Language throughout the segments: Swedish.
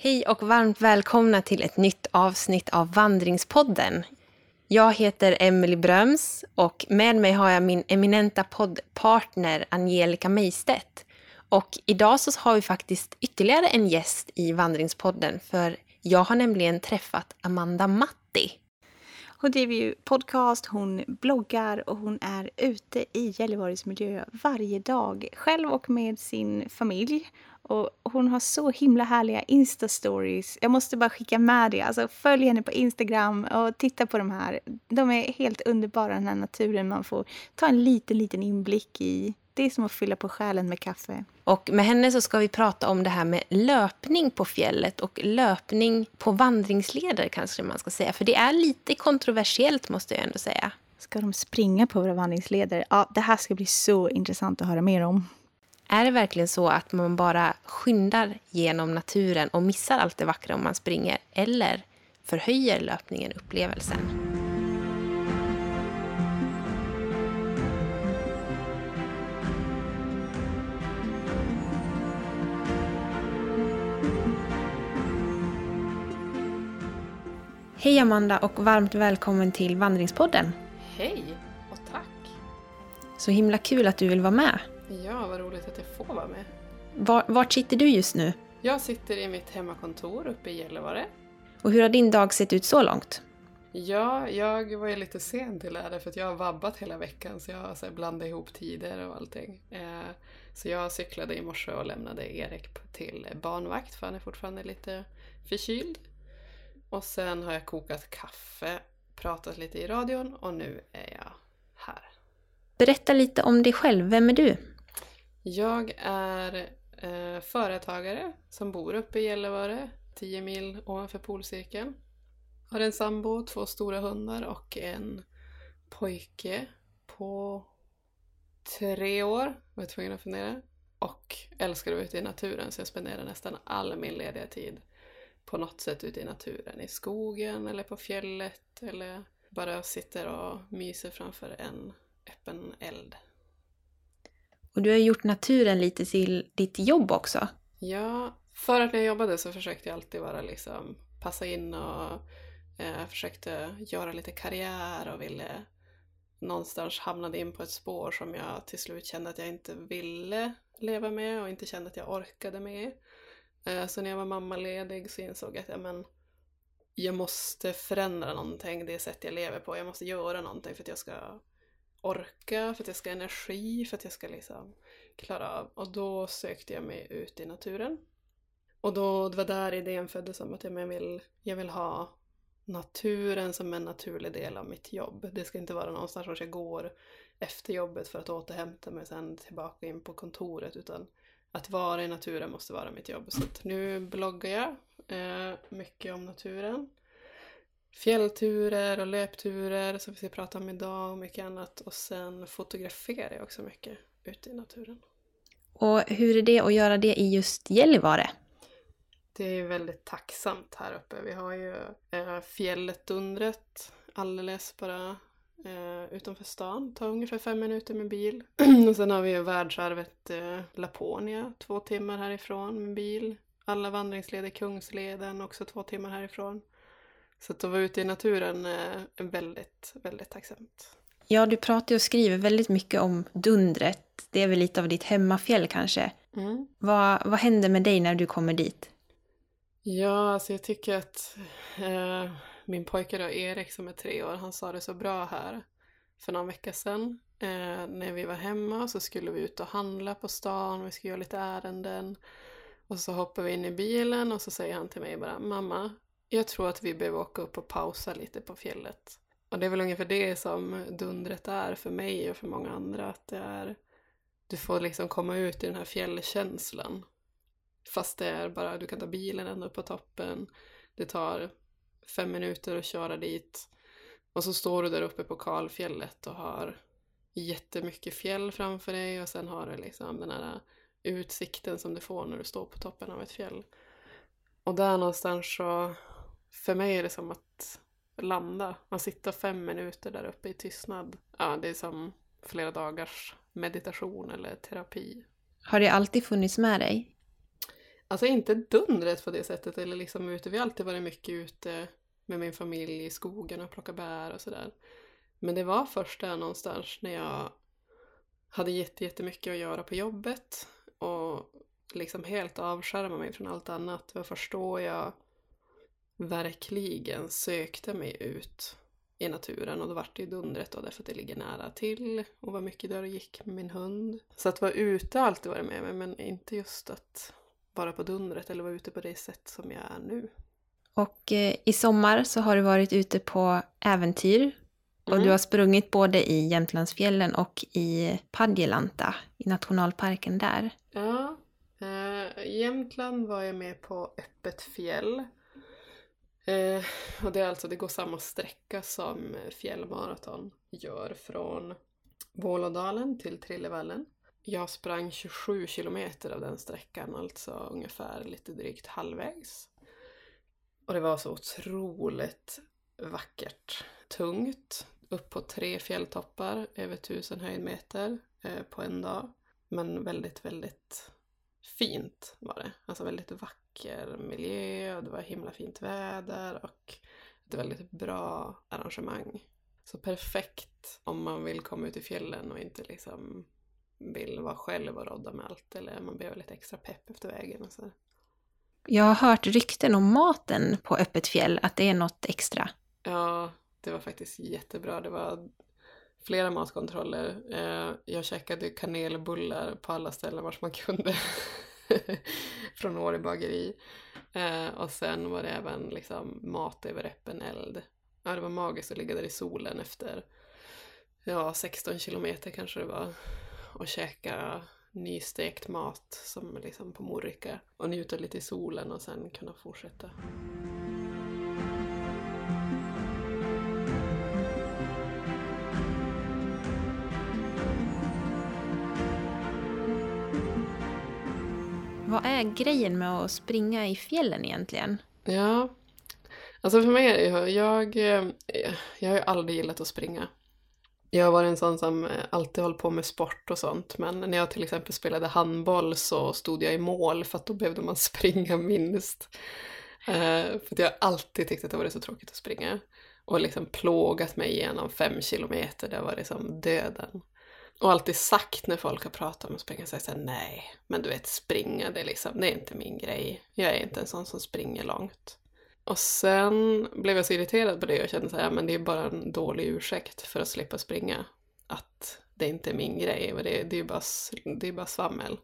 Hej och varmt välkomna till ett nytt avsnitt av Vandringspodden. Jag heter Emily Bröms och med mig har jag min eminenta poddpartner Angelica Meistedt. Och idag så har vi faktiskt ytterligare en gäst i Vandringspodden för jag har nämligen träffat Amanda Matti. Hon driver ju podcast, hon bloggar och hon är ute i Gällivares miljö varje dag själv och med sin familj. Och hon har så himla härliga Insta-stories. Jag måste bara skicka med det. Alltså, följ henne på Instagram och titta på de här. De är helt underbara, den här naturen. Man får ta en liten, liten inblick i. Det är som att fylla på själen med kaffe. Och med henne så ska vi prata om det här med löpning på fjället och löpning på vandringsleder kanske man ska säga. För det är lite kontroversiellt måste jag ändå säga. Ska de springa på våra vandringsleder? Ja, det här ska bli så intressant att höra mer om. Är det verkligen så att man bara skyndar genom naturen och missar allt det vackra om man springer? Eller förhöjer löpningen upplevelsen? Hej Amanda och varmt välkommen till Vandringspodden. Hej och tack. Så himla kul att du vill vara med. Vad roligt att jag får vara med. Var, vart sitter du just nu? Jag sitter i mitt hemmakontor uppe i Gällivare. Och hur har din dag sett ut så långt? Ja, jag var ju lite sen till det här för att jag har vabbat hela veckan så jag har så blandat ihop tider och allting. Eh, så jag cyklade i morse och lämnade Erik till barnvakt för han är fortfarande lite förkyld. Och sen har jag kokat kaffe, pratat lite i radion och nu är jag här. Berätta lite om dig själv, vem är du? Jag är eh, företagare som bor uppe i Gällivare, 10 mil ovanför polcirkeln. Har en sambo, två stora hundar och en pojke på tre år. Var jag tvungen att fundera. Och älskar att vara ute i naturen så jag spenderar nästan all min lediga tid på något sätt ute i naturen. I skogen eller på fjället eller bara sitter och myser framför en öppen eld. Och du har gjort naturen lite till ditt jobb också. Ja, för att när jag jobbade så försökte jag alltid vara liksom passa in och eh, försökte göra lite karriär och ville någonstans hamnade in på ett spår som jag till slut kände att jag inte ville leva med och inte kände att jag orkade med. Eh, så när jag var mammaledig så insåg jag att ja, men, jag måste förändra någonting, det sätt jag lever på. Jag måste göra någonting för att jag ska orka, för att jag ska ha energi, för att jag ska liksom klara av. Och då sökte jag mig ut i naturen. Och då, det var där idén föddes om att jag vill, jag vill ha naturen som en naturlig del av mitt jobb. Det ska inte vara någonstans där jag går efter jobbet för att återhämta mig sen tillbaka in på kontoret utan att vara i naturen måste vara mitt jobb. Så nu bloggar jag eh, mycket om naturen fjällturer och löpturer som vi ska prata om idag och mycket annat. Och sen fotograferar jag också mycket ute i naturen. Och hur är det att göra det i just Gällivare? Det är väldigt tacksamt här uppe. Vi har ju eh, fjället Undret alldeles bara eh, utanför stan. Det tar ungefär fem minuter med bil. och sen har vi ju världsarvet eh, Laponia, två timmar härifrån med bil. Alla vandringsleder, Kungsleden, också två timmar härifrån. Så att vara ute i naturen är väldigt, väldigt tacksamt. Ja, du pratar och skriver väldigt mycket om Dundret. Det är väl lite av ditt hemmafjäll kanske? Mm. Vad, vad händer med dig när du kommer dit? Ja, alltså jag tycker att eh, min pojke då, Erik som är tre år, han sa det så bra här för någon vecka sedan. Eh, när vi var hemma så skulle vi ut och handla på stan, vi skulle göra lite ärenden. Och så hoppar vi in i bilen och så säger han till mig bara Mamma, jag tror att vi behöver åka upp och pausa lite på fjället. Och det är väl ungefär det som dundret är för mig och för många andra. Att det är, du får liksom komma ut i den här fjällkänslan. Fast det är bara, du kan ta bilen ända upp på toppen. Det tar fem minuter att köra dit. Och så står du där uppe på kalfjället och har jättemycket fjäll framför dig och sen har du liksom den här utsikten som du får när du står på toppen av ett fjäll. Och där någonstans så för mig är det som att landa. Man sitter fem minuter där uppe i tystnad. Ja, det är som flera dagars meditation eller terapi. Har det alltid funnits med dig? Alltså inte dundret på det sättet eller liksom ute. Vi har alltid varit mycket ute med min familj i skogen och plocka bär och sådär. Men det var först där någonstans när jag hade jättemycket att göra på jobbet och liksom helt avskärma mig från allt annat. Det var först då jag verkligen sökte mig ut i naturen och då vart det ju dundret då därför att det ligger nära till och var mycket där och gick med min hund. Så att vara ute har alltid varit med mig men inte just att vara på dundret eller vara ute på det sätt som jag är nu. Och eh, i sommar så har du varit ute på äventyr och Mm. du har sprungit både i Jämtlandsfjällen och i Padjelanta, i nationalparken där. Ja, eh, Jämtland var jag med på Öppet fjäll. Eh, och det är alltså, det går samma sträcka som fjällmaraton gör från Vålådalen till Trillevallen. Jag sprang 27 kilometer av den sträckan, alltså ungefär lite drygt halvvägs. Och det var så otroligt vackert. Tungt, upp på tre fjälltoppar, över tusen höjdmeter eh, på en dag. Men väldigt, väldigt fint var det. Alltså väldigt vackert vacker miljö och det var himla fint väder och ett väldigt bra arrangemang. Så perfekt om man vill komma ut i fjällen och inte liksom vill vara själv och rodda med allt eller man behöver lite extra pepp efter vägen och så. Jag har hört rykten om maten på Öppet fjäll, att det är något extra. Ja, det var faktiskt jättebra. Det var flera matkontroller. Eh, Jag käkade kanelbullar på alla ställen vars man kunde. Från Åre bageri. Eh, Och sen var det även liksom mat över öppen eld. Ja, det var magiskt att ligga där i solen efter ja, 16 kilometer kanske det var. Och käka nystekt mat som liksom på morrika. Och njuta lite i solen och sen kunna fortsätta. Vad är grejen med att springa i fjällen egentligen? Ja, alltså för mig är det jag, eh, jag har ju aldrig gillat att springa. Jag har varit en sån som eh, alltid hållit på med sport och sånt, men när jag till exempel spelade handboll så stod jag i mål för att då behövde man springa minst. Uh, för att jag har alltid tyckt att det varit så tråkigt att springa. Och liksom plågat mig igenom fem kilometer, det var liksom döden. Och alltid sagt när folk har pratat om att springa, så har jag sagt nej, men du vet springa, det är liksom, det är inte min grej. Jag är inte en sån som springer långt. Och sen blev jag så irriterad på det och kände så här, men det är bara en dålig ursäkt för att slippa springa. Att det inte är min grej och det, det är ju bara, det är bara svammel.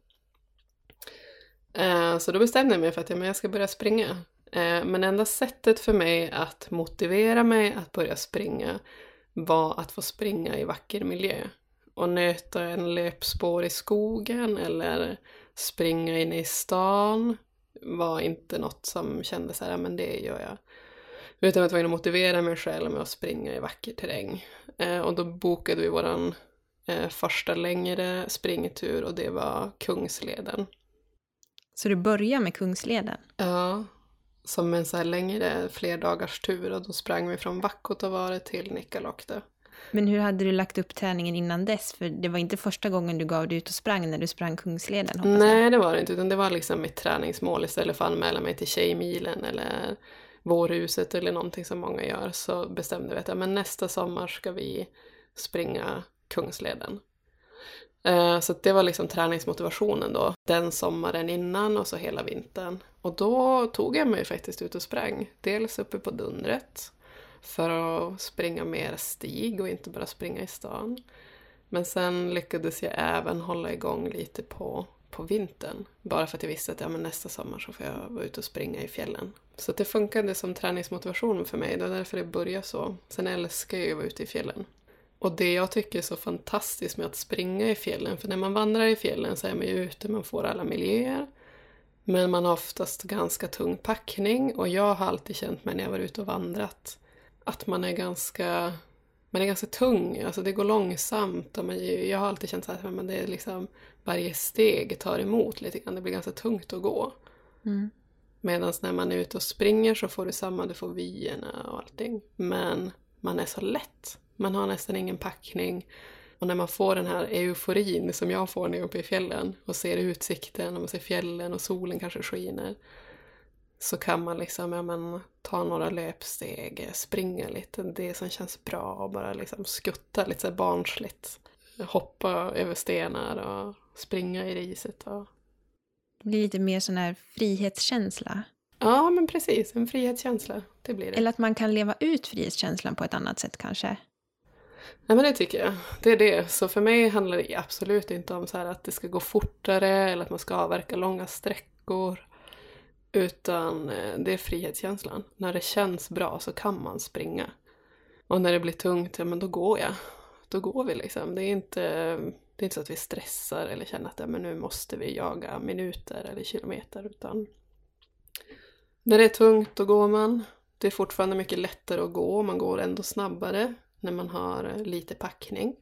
Eh, Så då bestämde jag mig för att ja, men jag ska börja springa. Eh, Men enda sättet för mig att motivera mig att börja springa var att få springa i vacker miljö. Och nöta en löpspår i skogen eller springa inne i stan var inte något som kändes så här, "Ja, men det gör jag. Utan jag var tvungen att motivera mig själv med att springa i vacker terräng. Eh, och då bokade vi våran eh, första längre springtur och det var Kungsleden. Så du börjar med Kungsleden? Ja, som en så här längre flerdagars tur och då sprang vi från Vakkotavare till Nikkaluokta. Men hur hade du lagt upp träningen innan dess? För det var inte första gången du gav dig ut och sprang när du sprang Kungsleden, hoppas jag. Nej, det var det inte, utan det var liksom mitt träningsmål istället för att anmäla mig till Tjejmilen eller Vårhuset eller någonting som många gör så bestämde vi att ja, men nästa sommar ska vi springa Kungsleden. Eh, så det var liksom träningsmotivationen då, den sommaren innan och så hela vintern. Och då tog jag mig faktiskt ut och sprang, dels uppe på Dundret för att springa mer stig och inte bara springa i stan. Men sen lyckades jag även hålla igång lite på, på vintern. Bara för att jag visste att ja, men nästa sommar så får jag vara ute och springa i fjällen. Så det funkade som träningsmotivation för mig. Det var därför det började så. Sen älskar jag ju att vara ute i fjällen. Och det jag tycker är så fantastiskt med att springa i fjällen, för när man vandrar i fjällen så är man ju ute, man får alla miljöer. Men man har oftast ganska tung packning och jag har alltid känt mig när jag varit ute och vandrat att man är ganska man är ganska tung, alltså det går långsamt. Och man, jag har alltid känt så här, men det är liksom varje steg tar emot lite grann. Det blir ganska tungt att gå. Mm. Medan när man är ute och springer så får du samma, du får vyerna och allting. Men man är så lätt. Man har nästan ingen packning. Och när man får den här euforin som jag får när jag är uppe i fjällen och ser utsikten och man ser fjällen och solen kanske skiner så kan man liksom, ja men, ta några löpsteg, springa lite, det som känns bra och bara liksom skutta lite barnsligt. Hoppa över stenar och springa i riset. Och... Det blir lite mer sån här frihetskänsla. Ja, men precis. En frihetskänsla. Det blir det. Eller att man kan leva ut frihetskänslan på ett annat sätt kanske. Nej men det tycker jag. Det är det. Så för mig handlar det absolut inte om så att det ska gå fortare eller att man ska avverka långa sträckor. Utan eh, det är frihetskänslan. När det känns bra så kan man springa. Och när det blir tungt, ja men då går jag. Då går vi liksom. Det är inte, det är inte så att vi stressar eller känner att ja, men nu måste vi jaga minuter eller kilometer. Utan när det är tungt då går man. Det är fortfarande mycket lättare att gå, man går ändå snabbare när man har eh, lite packning.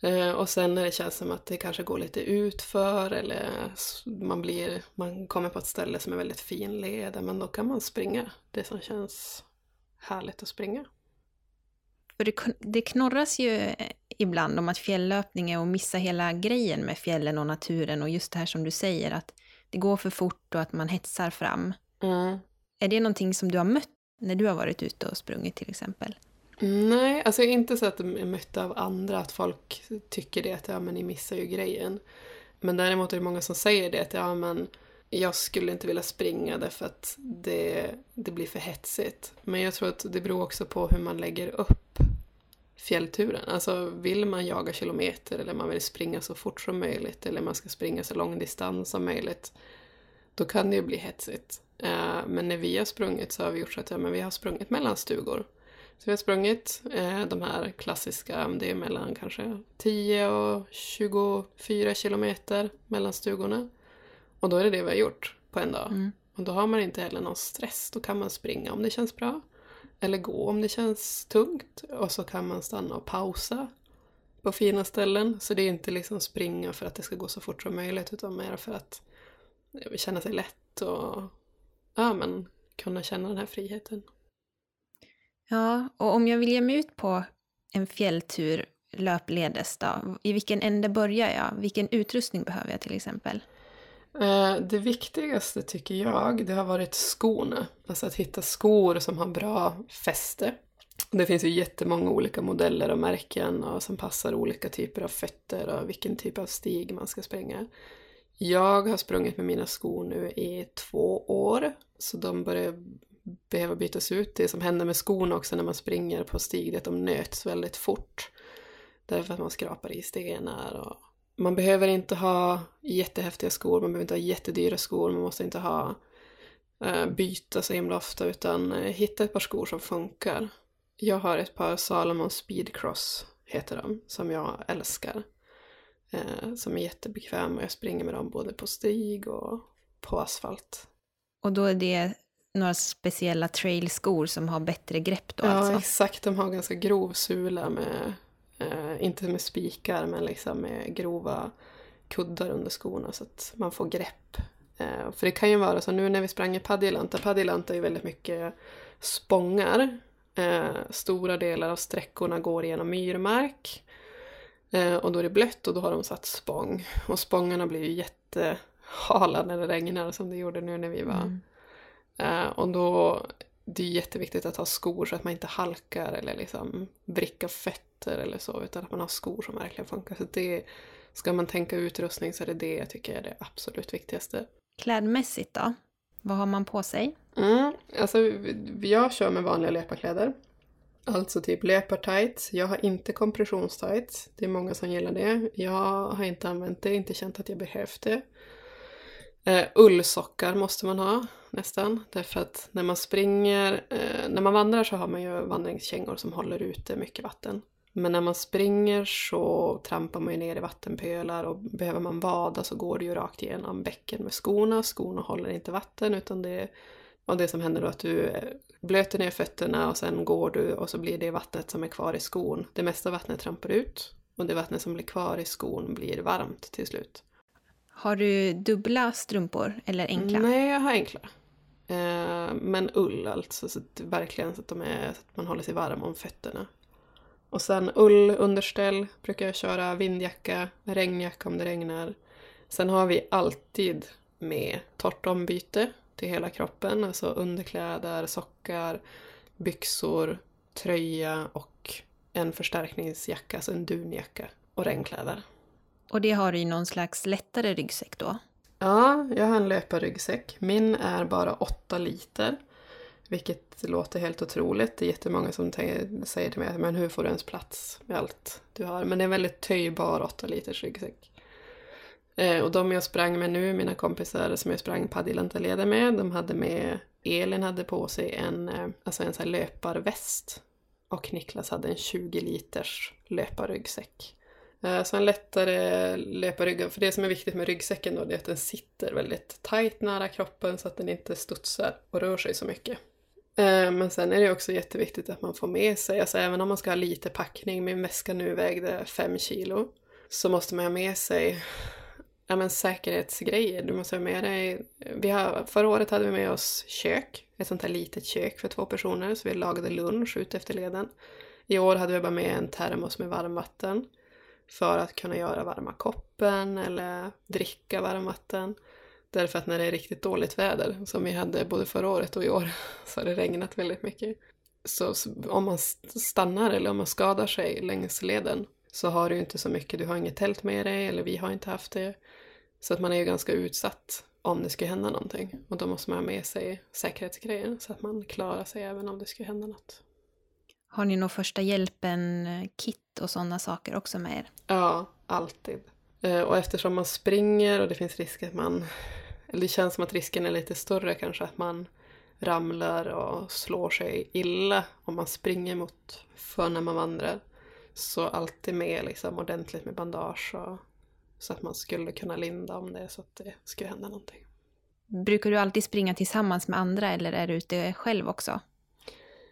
Eh, och sen när det känns som att det kanske går lite utför eller man, blir, man kommer på ett ställe som är väldigt fin led, men då kan man springa det som känns härligt att springa. För det, det knorras ju eh, ibland om att fjällöpning är att missa hela grejen med fjällen och naturen och just det här som du säger att det går för fort och att man hetsar fram. Mm. Är det någonting som du har mött när du har varit ute och sprungit till exempel? Nej, alltså inte så att de är mötta av andra, att folk tycker det, att ja men ni missar ju grejen. Men däremot är det många som säger det, att ja men jag skulle inte vilja springa därför att det, det blir för hetsigt. Men jag tror att det beror också på hur man lägger upp fjällturen. Alltså vill man jaga kilometer eller man vill springa så fort som möjligt eller man ska springa så lång distans som möjligt. Då kan det ju bli hetsigt. Eh, men när vi har sprungit så har vi gjort så att ja, men vi har sprungit mellan stugor. Så vi har sprungit eh, de här klassiska, det är mellan kanske 10 och 24 kilometer mellan stugorna. Och då är det det vi har gjort på en dag. Mm. Och då har man inte heller någon stress, då kan man springa om det känns bra. Eller gå om det känns tungt. Och så kan man stanna och pausa på fina ställen. Så det är inte liksom springa för att det ska gå så fort som möjligt utan mer för att känna sig lätt och ja, men, kunna känna den här friheten. Ja, och om jag vill ge mig ut på en fjälltur löpledes då, i vilken ände börjar jag? Vilken utrustning behöver jag till exempel? Eh, det viktigaste tycker jag, det har varit skorna. Alltså att hitta skor som har bra fäste. Det finns ju jättemånga olika modeller och märken och som passar olika typer av fötter och vilken typ av stig man ska springa. Jag har sprungit med mina skor nu i två år, så de börjar behöva bytas ut. Det som händer med skorna också när man springer på stig, det är att de nöts väldigt fort. Därför att man skrapar i stenar och man behöver inte ha jättehäftiga skor, man behöver inte ha jättedyra skor, man måste inte ha uh, byta så himla ofta utan uh, hitta ett par skor som funkar. Jag har ett par Salomon Speedcross, heter de, som jag älskar. Uh, som är jättebekväma och jag springer med dem både på stig och på asfalt. Och då är det några speciella trailskor som har bättre grepp då ja, alltså? Ja, exakt. De har ganska grov sula med, eh, inte med spikar, men liksom med grova kuddar under skorna så att man får grepp. Eh, för det kan ju vara så nu när vi sprang i Padjelanta, Padjelanta är ju väldigt mycket spångar. Eh, stora delar av sträckorna går genom myrmark. Eh, och då är det blött och då har de satt spång. Och spångarna blir ju jättehala när det regnar som det gjorde nu när vi var mm och då, det är jätteviktigt att ha skor så att man inte halkar eller liksom vrickar fötter eller så, utan att man har skor som verkligen funkar. Så det, ska man tänka utrustning så är det det jag tycker är det absolut viktigaste. Klädmässigt då? Vad har man på sig? Mm, alltså, jag kör med vanliga löparkläder. Alltså typ löpartights. Jag har inte kompressionstights. Det är många som gillar det. Jag har inte använt det, inte känt att jag behövt det. Eh, ullsockar måste man ha nästan. Därför att när man springer, eh, när man vandrar så har man ju vandringskängor som håller ute mycket vatten. Men när man springer så trampar man ju ner i vattenpölar och behöver man vada så går det ju rakt igenom bäcken med skorna. Skorna håller inte vatten utan det, och det som händer då är att du eh, blöter ner fötterna och sen går du och så blir det vattnet som är kvar i skon. Det mesta vattnet trampar ut och det vattnet som blir kvar i skon blir varmt till slut. Har du dubbla strumpor eller enkla? Nej, jag har enkla. Eh, men ull alltså, så att, verkligen så att, de är, så att man håller sig varm om fötterna. Och sen ull, underställ brukar jag köra, vindjacka, regnjacka om det regnar. Sen har vi alltid med torrt ombyte till hela kroppen, alltså underkläder, sockar, byxor, tröja och en förstärkningsjacka, alltså en dunjacka och regnkläder. Och det har du i någon slags lättare ryggsäck då? Ja, jag har en löparryggsäck. Min är bara 8 liter. Vilket låter helt otroligt. Det är jättemånga som säger till mig men hur får du ens plats med allt du har? Men det är en väldigt töjbar 8 liters ryggsäck. Eh, och de jag sprang med nu, mina kompisar som jag sprang Padjelanta-leder med, de hade med, Elin hade på sig en, eh, alltså en så här löparväst. Och Niklas hade en 20 liters löparryggsäck. Eh, så en lättare löparrygg. För det som är viktigt med ryggsäcken då, det är att den sitter väldigt tajt nära kroppen så att den inte studsar och rör sig så mycket. Eh, men sen är det också jätteviktigt att man får med sig, alltså även om man ska ha lite packning, min väska nu vägde 5 kilo, så måste man ha med sig ja, men säkerhetsgrejer. Du måste ha med dig, vi har, förra året hade vi med oss kök, ett sånt här litet kök för två personer, så vi lagade lunch ute efter leden. I år hade vi bara med en termos med varmvatten för att kunna göra varma koppen eller dricka varmvatten. Därför att när det är riktigt dåligt väder, som vi hade både förra året och i år, så har det regnat väldigt mycket. Så om man stannar eller om man skadar sig längs leden så har du inte så mycket, du har inget tält med dig eller vi har inte haft det. Så att man är ju ganska utsatt om det skulle hända någonting. Och då måste man ha med sig säkerhetsgrejer så att man klarar sig även om det skulle hända något. Har ni någon första hjälpen-kit och sådana saker också med er? Ja, alltid. Eh, och eftersom man springer och det finns risk att man... Eller det känns som att risken är lite större kanske att man ramlar och slår sig illa om man springer mot för när man vandrar. Så alltid med liksom ordentligt med bandage och, så att man skulle kunna linda om det så att det skulle hända någonting. Brukar du alltid springa tillsammans med andra eller är du ute själv också?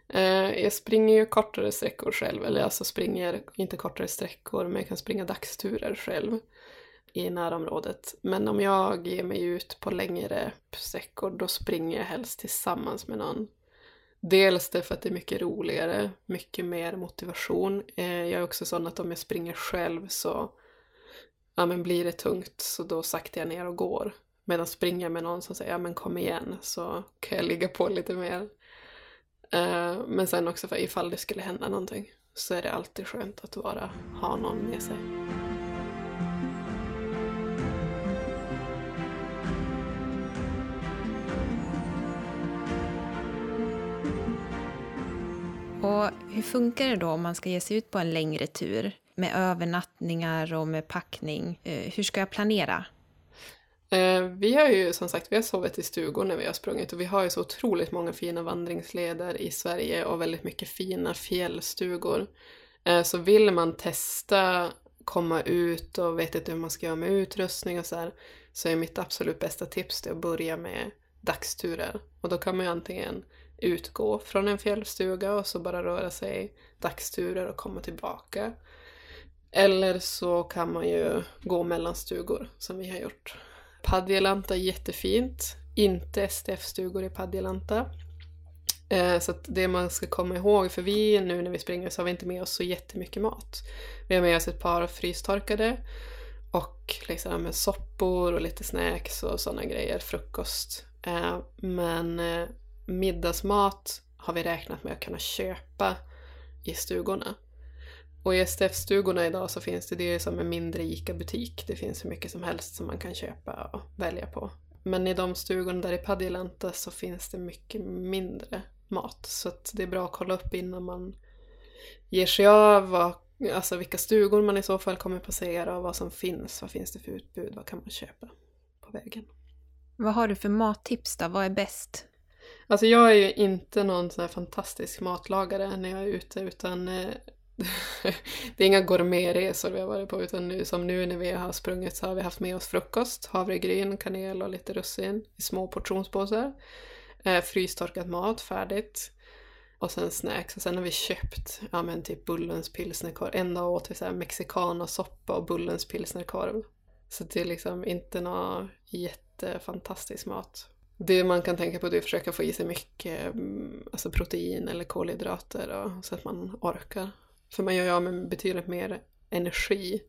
Eh, jag springer ju kortare sträckor själv, eller alltså springer inte kortare sträckor, men jag kan springa dagsturer själv i närområdet. Men om jag ger mig ut på längre sträckor, då springer jag helst tillsammans med någon. Dels därför att det är mycket roligare, mycket mer motivation. Eh, jag är också sån att om jag springer själv så ja, men blir det tungt så då saktar jag ner och går. Medan springer jag med någon som säger ja men kom igen så kan jag ligga på lite mer. Eh, men sen också för ifall det skulle hända någonting så är det alltid skönt att bara ha någon med sig. Och hur funkar det då om man ska ge sig ut på en längre tur med övernattningar och med packning? Eh, hur ska jag planera? Eh, vi har ju som sagt vi har sovit i stugor när vi har sprungit och vi har ju så otroligt många fina vandringsleder i Sverige och väldigt mycket fina fjällstugor. Eh, så vill man testa komma ut och vet inte hur man ska göra med utrustning och så här, så är mitt absolut bästa tips att börja med dagsturer. Och då kan man ju antingen utgå från en fjällstuga och så bara röra sig dagsturer och komma tillbaka. Eller så kan man ju gå mellan stugor som vi har gjort. Padjelanta är jättefint. Inte STF-stugor i Padjelanta. Eh, så att det man ska komma ihåg, för vi nu när vi springer så har vi inte med oss så jättemycket mat. Vi har med oss ett par frystorkade och liksom med soppor och lite snacks och sådana grejer, frukost. Eh, men eh, middagsmat har vi räknat med att kunna köpa i stugorna. Och i STF-stugorna idag så finns det det som en mindre ICA-butik. Det finns hur mycket som helst som man kan köpa och välja på. Men i de stugorna där i Padjelanta så finns det mycket mindre mat. Så det är bra att kolla upp innan man ger sig av vad, alltså vilka stugor man i så fall kommer passera och vad som finns. Vad finns det för utbud? Vad kan man köpa på vägen? Vad har du för mattips då? Vad är bäst? Alltså jag är ju inte någon sån här fantastisk matlagare när jag är ute utan eh, det är inga gourmetresor vi har varit på utan nu, som nu när vi har sprungit så har vi haft med oss frukost, havregryn, kanel och lite russin i små portionspåsar. Eh, frystorkat mat färdigt. Och sen snacks. Och sen har vi köpt ja, men typ Bullens pilsnerkorv. En dag åt vi så här mexikanasoppa och Bullens pilsnerkorv. Så det är liksom inte någon jättefantastisk mat. Det man kan tänka på är att försöka få i sig mycket mm, alltså protein eller kolhydrater och, så att man orkar för man gör ju av med betydligt mer energi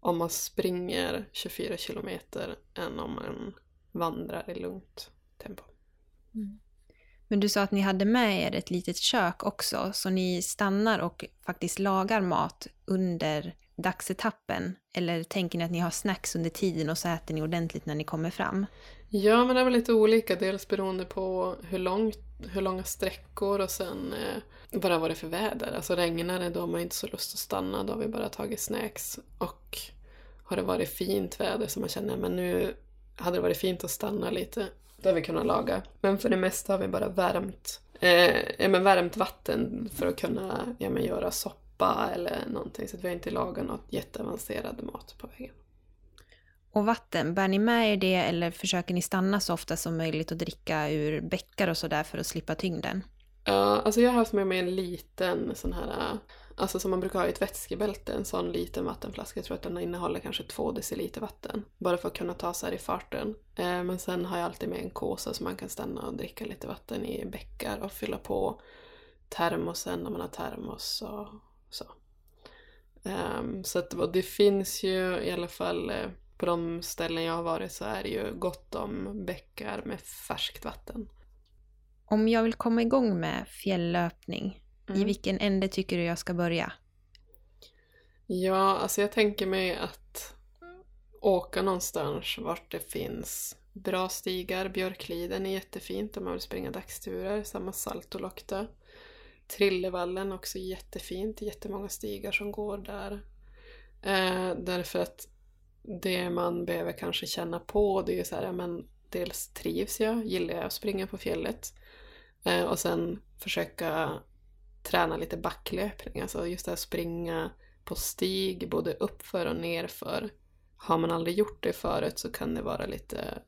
om man springer 24 kilometer än om man vandrar i lugnt tempo. Mm. Men du sa att ni hade med er ett litet kök också, så ni stannar och faktiskt lagar mat under dagsetappen? Eller tänker ni att ni har snacks under tiden och så äter ni ordentligt när ni kommer fram? Ja, men det är väl lite olika. Dels beroende på hur, långt, hur långa sträckor och sen eh, vad det har varit för väder. Alltså regnar det då har man inte så lust att stanna. Då har vi bara tagit snacks. Och har det varit fint väder så man känner men nu hade det varit fint att stanna lite. Då har vi kunnat laga. Men för det mesta har vi bara värmt, eh, ja, men värmt vatten för att kunna ja, men göra soppa eller någonting. Så att vi inte lagat något jätteavancerad mat på vägen. Och vatten, bär ni med er det eller försöker ni stanna så ofta som möjligt och dricka ur bäckar och sådär för att slippa tyngden? Ja, alltså jag har haft med mig en liten sån här, alltså som man brukar ha i ett vätskebälte, en sån liten vattenflaska. Jag tror att den innehåller kanske två deciliter vatten. Bara för att kunna ta sig i farten. Eh, men sen har jag alltid med en kåsa så man kan stanna och dricka lite vatten i bäckar och fylla på termosen när man har termos och så. Um, så att det finns ju i alla fall eh, på de ställen jag har varit så är det ju gott om bäckar med färskt vatten. Om jag vill komma igång med fjälllöpning, mm. i vilken ände tycker du jag ska börja? Ja, alltså jag tänker mig att åka någonstans vart det finns bra stigar. Björkliden är jättefint om man vill springa dagsturer. Samma Saltolokta. Trillevallen också jättefint. Jättemånga stigar som går där. Eh, därför att det man behöver kanske känna på det är ju så här, men dels trivs jag, gillar jag att springa på fjället? Eh, och sen försöka träna lite backlöpning, alltså just det här springa på stig både uppför och nerför. Har man aldrig gjort det förut så kan det vara lite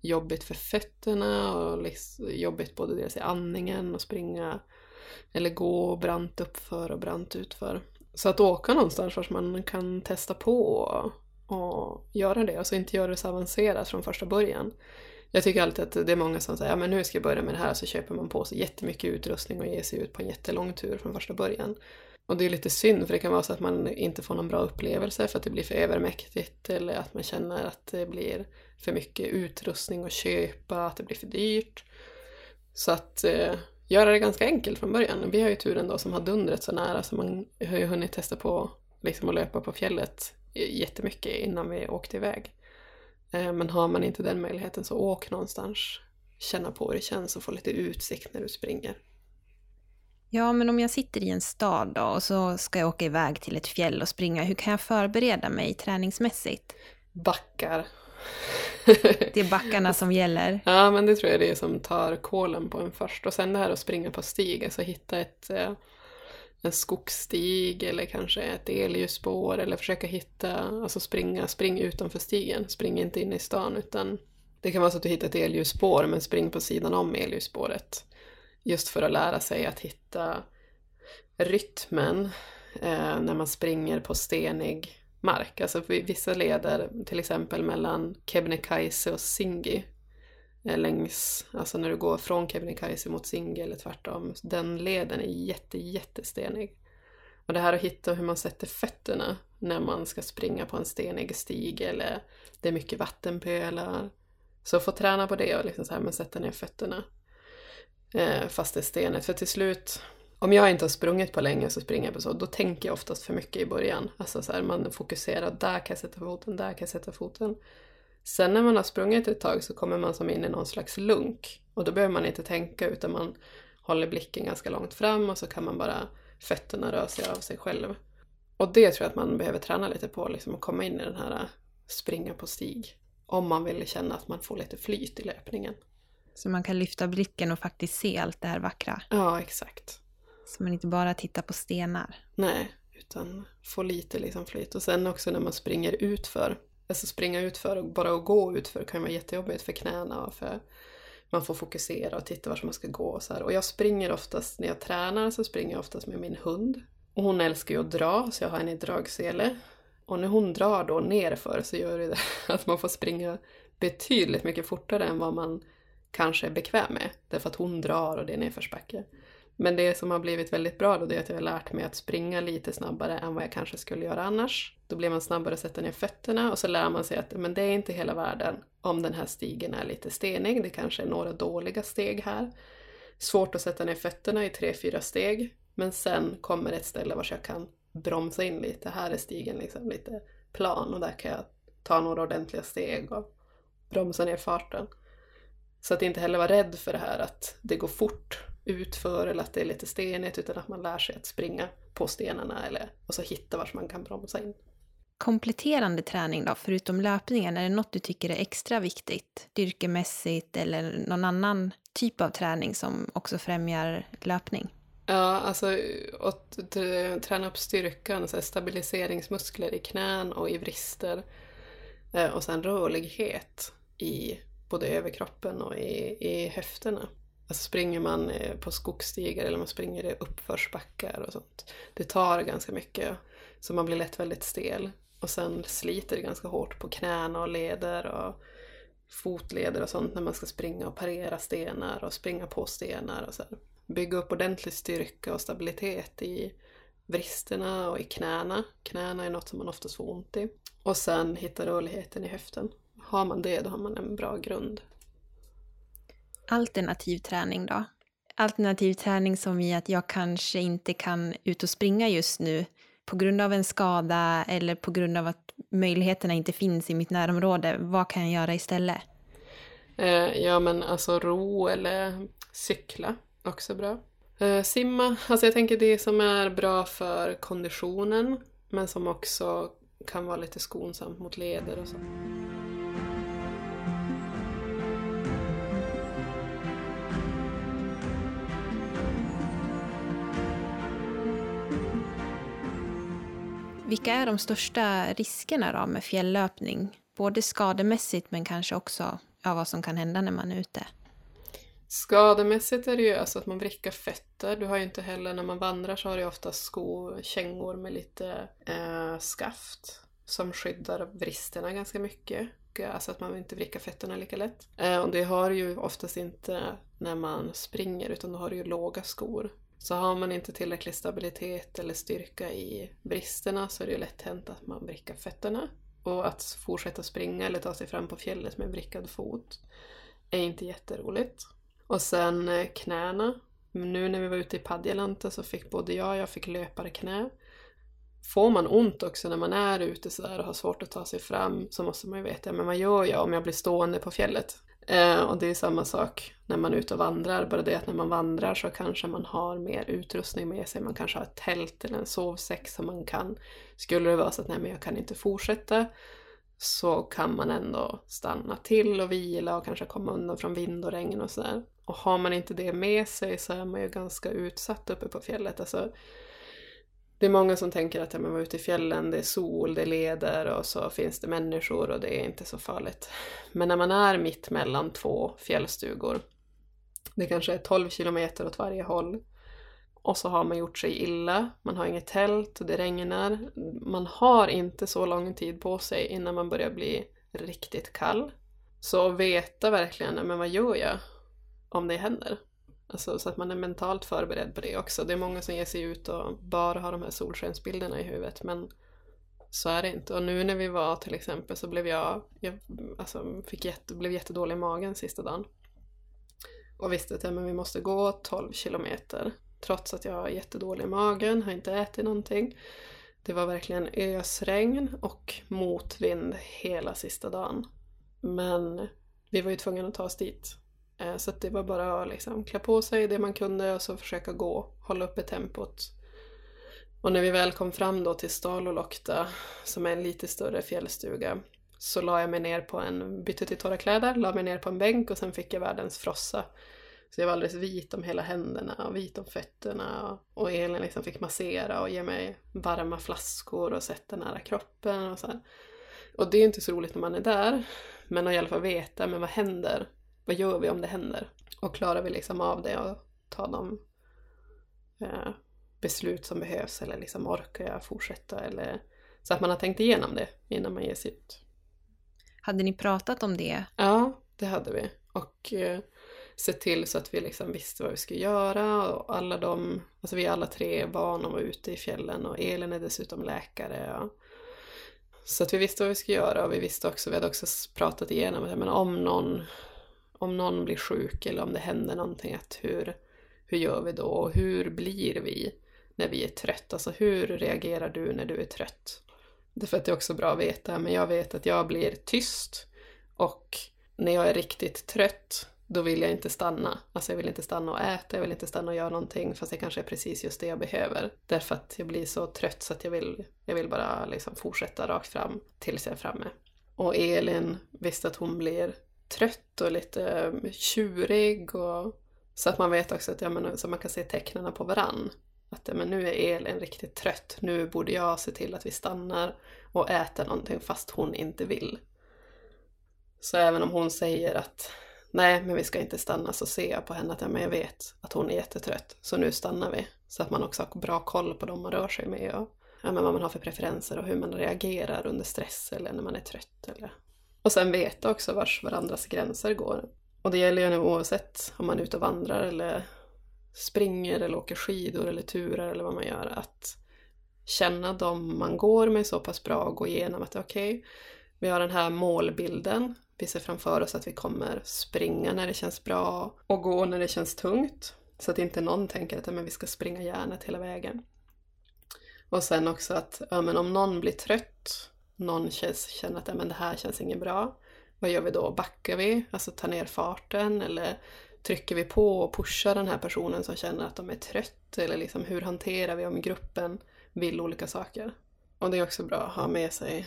jobbigt för fötterna och jobbigt både dels i andningen och springa eller gå brant uppför och brant utför. Så att åka någonstans vars man kan testa på och göra det. Alltså inte göra det så avancerat från första början. Jag tycker alltid att det är många som säger ja men nu ska jag börja med det här så köper man på sig jättemycket utrustning och ger sig ut på en jättelång tur från första början. Och det är lite synd för det kan vara så att man inte får någon bra upplevelse för att det blir för övermäktigt eller att man känner att det blir för mycket utrustning att köpa, att det blir för dyrt. Så att eh, göra det ganska enkelt från början. Vi har ju turen då som har dundret så nära så man har ju hunnit testa på liksom att löpa på fjället jättemycket innan vi åkte iväg. Eh, men har man inte den möjligheten så åk någonstans. Känna på hur det känns och få lite utsikt när du springer. Ja, men om jag sitter i en stad då och så ska jag åka iväg till ett fjäll och springa, hur kan jag förbereda mig träningsmässigt? Backar det är backarna som gäller. Ja, men det tror jag det är som tar kolen på en först. Och sen det här att springa på stig, alltså hitta ett eh, en skogsstig eller kanske ett elljusspår eller försöka hitta, alltså springa, spring utanför stigen. Spring inte in i stan utan det kan vara så att du hittar ett elljusspår men spring på sidan om elljusspåret. Just för att lära sig att hitta rytmen eh, när man springer på stenig mark. Alltså vissa leder, till exempel mellan Kebnekaise och Singi, eh, längs, alltså när du går från Kebnekaise mot Singi eller tvärtom. Den leden är jätte, jättestenig. Och det här att hitta hur man sätter fötterna när man ska springa på en stenig stig eller det är mycket vattenpölar. Så få träna på det och liksom så här, men sätta ner fötterna. Eh, fast det är stenigt. För till slut, om jag inte har sprungit på länge så springer jag på så, då tänker jag oftast för mycket i början. Alltså så här, man fokuserar, där kan jag sätta foten, där kan jag sätta foten. Sen när man har sprungit ett tag så kommer man som in i någon slags lunk. Och då behöver man inte tänka utan man håller blicken ganska långt fram och så kan man bara fötterna röra sig av sig själv. Och det tror jag att man behöver träna lite på, liksom att komma in i den här springa på stig. Om man vill känna att man får lite flyt i löpningen. Så man kan lyfta blicken och faktiskt se allt det här vackra? Ja, exakt. Så man inte bara tittar på stenar? Nej, utan få lite liksom flyt. Och sen också när man springer utför Alltså springa utför och bara att gå utför kan vara jättejobbigt för knäna och för man får fokusera och titta vart man ska gå och så här. Och jag springer oftast, när jag tränar så springer jag oftast med min hund. Och hon älskar ju att dra så jag har henne i dragsele. Och när hon drar då nerför så gör det att man får springa betydligt mycket fortare än vad man kanske är bekväm med. Därför att hon drar och det är nedförsbacke. Men det som har blivit väldigt bra då det är att jag har lärt mig att springa lite snabbare än vad jag kanske skulle göra annars. Då blir man snabbare att sätta ner fötterna och så lär man sig att men det är inte hela världen om den här stigen är lite stenig. Det kanske är några dåliga steg här. Svårt att sätta ner fötterna i tre, fyra steg. Men sen kommer ett ställe vars jag kan bromsa in lite. Här är stigen liksom lite plan och där kan jag ta några ordentliga steg och bromsa ner farten. Så att inte heller vara rädd för det här att det går fort utför eller att det är lite stenigt utan att man lär sig att springa på stenarna eller, och så hitta vart man kan bromsa in. Kompletterande träning då, förutom löpningen, är det något du tycker är extra viktigt? Styrkemässigt eller någon annan typ av träning som också främjar löpning? Ja, alltså att träna upp styrkan, så stabiliseringsmuskler i knän och i vrister. Eh, och sen rörlighet i både överkroppen och i, i höfterna. Alltså springer man eh, på skogsstigar eller man springer i uppförsbackar och sånt. Det tar ganska mycket, så man blir lätt väldigt stel. Och sen sliter det ganska hårt på knäna och leder och fotleder och sånt när man ska springa och parera stenar och springa på stenar och så. Här. Bygga upp ordentlig styrka och stabilitet i vristerna och i knäna. Knäna är något som man oftast får ont i. Och sen hitta rörligheten i höften. Har man det, då har man en bra grund. Alternativ träning då? Alternativ träning som i att jag kanske inte kan ut och springa just nu på grund av en skada eller på grund av att möjligheterna inte finns i mitt närområde. Vad kan jag göra istället? Eh, ja men alltså ro eller cykla, också bra. Eh, simma, alltså jag tänker det som är bra för konditionen men som också kan vara lite skonsamt mot leder och så. Vilka är de största riskerna då med fjälllöpning? Både skademässigt men kanske också ja, vad som kan hända när man är ute. Skademässigt är det ju alltså att man vrickar fötter. Du har ju inte heller, när man vandrar så har du ofta sko, kängor med lite eh, skaft som skyddar vristerna ganska mycket. Alltså att man inte vrickar fötterna lika lätt. Eh, och det har du ju oftast inte när man springer utan då har du ju låga skor. Så har man inte tillräcklig stabilitet eller styrka i bristerna så är det ju lätt hänt att man vrickar fötterna. Och att fortsätta springa eller ta sig fram på fjället med vrickad fot är inte jätteroligt. Och sen eh, knäna. Nu när vi var ute i Padjelanta så fick både jag och jag fick löparknä. Får man ont också när man är ute sådär och har svårt att ta sig fram så måste man ju veta, men vad gör jag om jag blir stående på fjället? Eh, och det är samma sak när man är ute och vandrar, bara det att när man vandrar så kanske man har mer utrustning med sig. Man kanske har ett tält eller en sovsäck som man kan, skulle det vara så att nej men jag kan inte fortsätta, så kan man ändå stanna till och vila och kanske komma undan från vind och regn och sådär. Och har man inte det med sig så är man ju ganska utsatt uppe på fjället. Alltså, det är många som tänker att ja, man var ute i fjällen, det är sol, det är leder och så finns det människor och det är inte så farligt. Men när man är mitt mellan två fjällstugor, det kanske är 12 kilometer åt varje håll, och så har man gjort sig illa, man har inget tält, det regnar, man har inte så lång tid på sig innan man börjar bli riktigt kall. Så veta verkligen, men vad gör jag om det händer? Alltså, så att man är mentalt förberedd på det också. Det är många som ger sig ut och bara har de här solskensbilderna i huvudet men så är det inte. Och nu när vi var till exempel så blev jag, jag alltså, fick jätte, blev jättedålig i magen sista dagen. Och visste att ja, men vi måste gå 12 kilometer. Trots att jag har jättedålig i magen, har inte ätit någonting. Det var verkligen ösregn och motvind hela sista dagen. Men vi var ju tvungna att ta oss dit. Eh, så det var bara att liksom klä på sig det man kunde och så försöka gå, hålla uppe tempot. Och när vi väl kom fram då till Stalolokta, som är en lite större fjällstuga, så la jag mig ner på en, bytte till torra kläder, la mig ner på en bänk och sen fick jag världens frossa. Så jag var alldeles vit om hela händerna och vit om fötterna och Elin liksom fick massera och ge mig varma flaskor och sätta nära kroppen och så här. Och det är inte så roligt när man är där, men att i alla fall veta, men vad händer vad gör vi om det händer? Och klarar vi liksom av det och ta de eh, beslut som behövs eller liksom orkar jag fortsätta eller så att man har tänkt igenom det innan man ger sig ut. Hade ni pratat om det? Ja, det hade vi. Och eh, sett till så att vi liksom visste vad vi skulle göra och alla de, alltså vi alla tre är vana att vara ute i fjällen och Elin är dessutom läkare. Och, så att vi visste vad vi skulle göra och vi visste också, vi hade också pratat igenom att men om någon, om någon blir sjuk eller om det händer någonting, att hur, hur gör vi då? Och hur blir vi när vi är trött? Alltså hur reagerar du när du är trött? Därför att det är också bra att veta, men jag vet att jag blir tyst och när jag är riktigt trött då vill jag inte stanna. Alltså jag vill inte stanna och äta, jag vill inte stanna och göra någonting fast det kanske är precis just det jag behöver. Därför att jag blir så trött så att jag vill, jag vill bara liksom fortsätta rakt fram tills jag är framme. Och Elin visste att hon blir trött och lite eh, tjurig och så att man vet också att ja, men, så man kan se tecknen på varann. Att ja, men nu är Elin riktigt trött, nu borde jag se till att vi stannar och äter någonting fast hon inte vill. Så även om hon säger att nej, men vi ska inte stanna, så ser jag på henne att ja, men jag vet att hon är jättetrött, så nu stannar vi. Så att man också har bra koll på dem man rör sig med och ja, men vad man har för preferenser och hur man reagerar under stress eller när man är trött. Eller... Och sen veta också vars varandras gränser går. Och det gäller ju nu oavsett om man är ute och vandrar eller springer eller åker skidor eller turar eller vad man gör. Att känna dem man går med så pass bra och gå igenom att okej, okay, vi har den här målbilden. Vi ser framför oss att vi kommer springa när det känns bra och gå när det känns tungt. Så att inte någon tänker att men vi ska springa järnet hela vägen. Och sen också att ja, men om någon blir trött, någon känner att ja, men det här känns inget bra. Vad gör vi då? Backar vi? Alltså tar ner farten? Eller trycker vi på och pushar den här personen som känner att de är trött? Eller liksom, hur hanterar vi om gruppen vill olika saker? Och det är också bra att ha med sig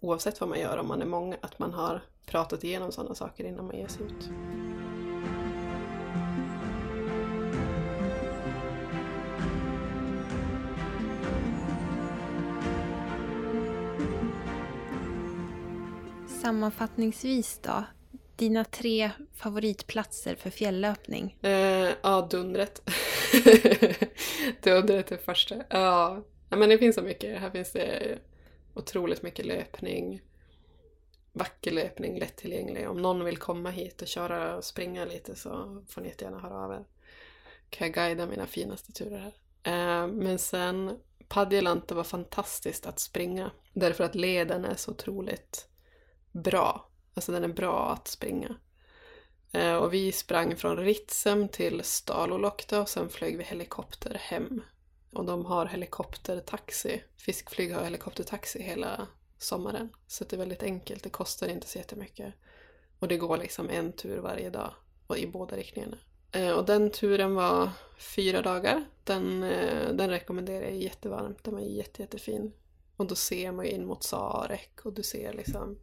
oavsett vad man gör, om man är många, att man har pratat igenom sådana saker innan man ger sig ut. Sammanfattningsvis då, dina tre favoritplatser för fjällöpning? Eh, ja, Dundret. dundret är första. Ja. ja, men det finns så mycket. Här finns det otroligt mycket löpning. Vacker löpning, lättillgänglig. Om någon vill komma hit och köra och springa lite så får ni jättegärna höra av er. Kan jag guida mina finaste turer här. Eh, men sen Padjelanta var fantastiskt att springa. Därför att leden är så otroligt bra. Alltså den är bra att springa. Eh, och vi sprang från Ritsem till Stalolokta och sen flög vi helikopter hem. Och de har helikoptertaxi. Fiskflyg har helikoptertaxi hela sommaren. Så det är väldigt enkelt, det kostar inte så jättemycket. Och det går liksom en tur varje dag och i båda riktningarna. Eh, och den turen var fyra dagar. Den, eh, den rekommenderar jag jättevarmt. Den var jätte, jättefin. Och då ser man ju in mot Sarek och du ser liksom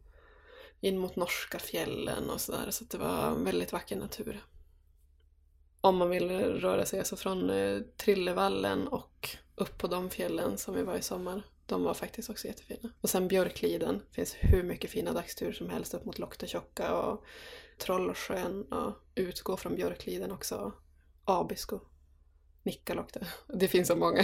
in mot norska fjällen och sådär. Så att det var väldigt vacker natur. Om man vill röra sig alltså från eh, Trillevallen och upp på de fjällen som vi var i sommar. De var faktiskt också jättefina. Och sen Björkliden. Det finns hur mycket fina dagsturer som helst upp mot Loktetjokka och Trollsjön och utgå från Björkliden också. Abisko. Nikkaluokta. Det finns så många.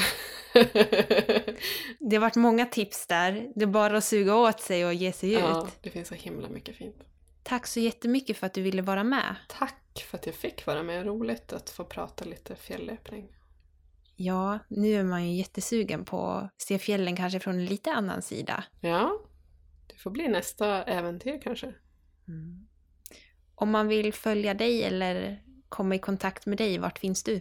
det har varit många tips där. Det är bara att suga åt sig och ge sig ja, ut. det finns så himla mycket fint. Tack så jättemycket för att du ville vara med. Tack för att jag fick vara med. Roligt att få prata lite fjällöpning. Ja, nu är man ju jättesugen på att se fjällen kanske från en lite annan sida. Ja, det får bli nästa äventyr kanske. Mm. Om man vill följa dig eller komma i kontakt med dig, vart finns du?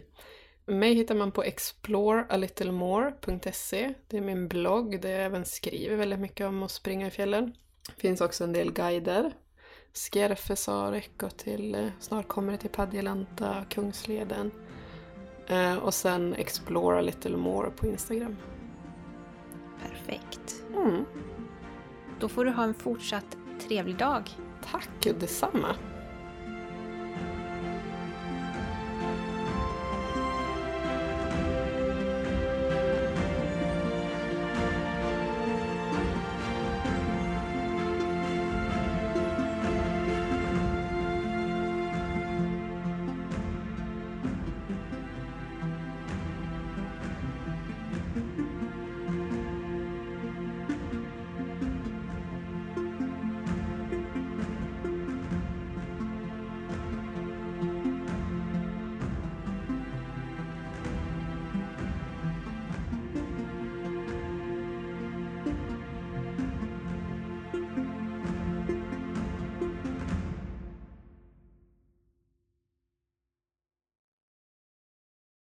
Mig hittar man på explorealittlemore.se. Det är min blogg där jag även skriver väldigt mycket om att springa i fjällen. Det finns också en del guider. Skärfesarek och till, eh, snart kommer det till Padjelanta, Kungsleden. Eh, och sen Explore a little more på Instagram. Perfekt. Mm. Då får du ha en fortsatt trevlig dag. Tack, detsamma.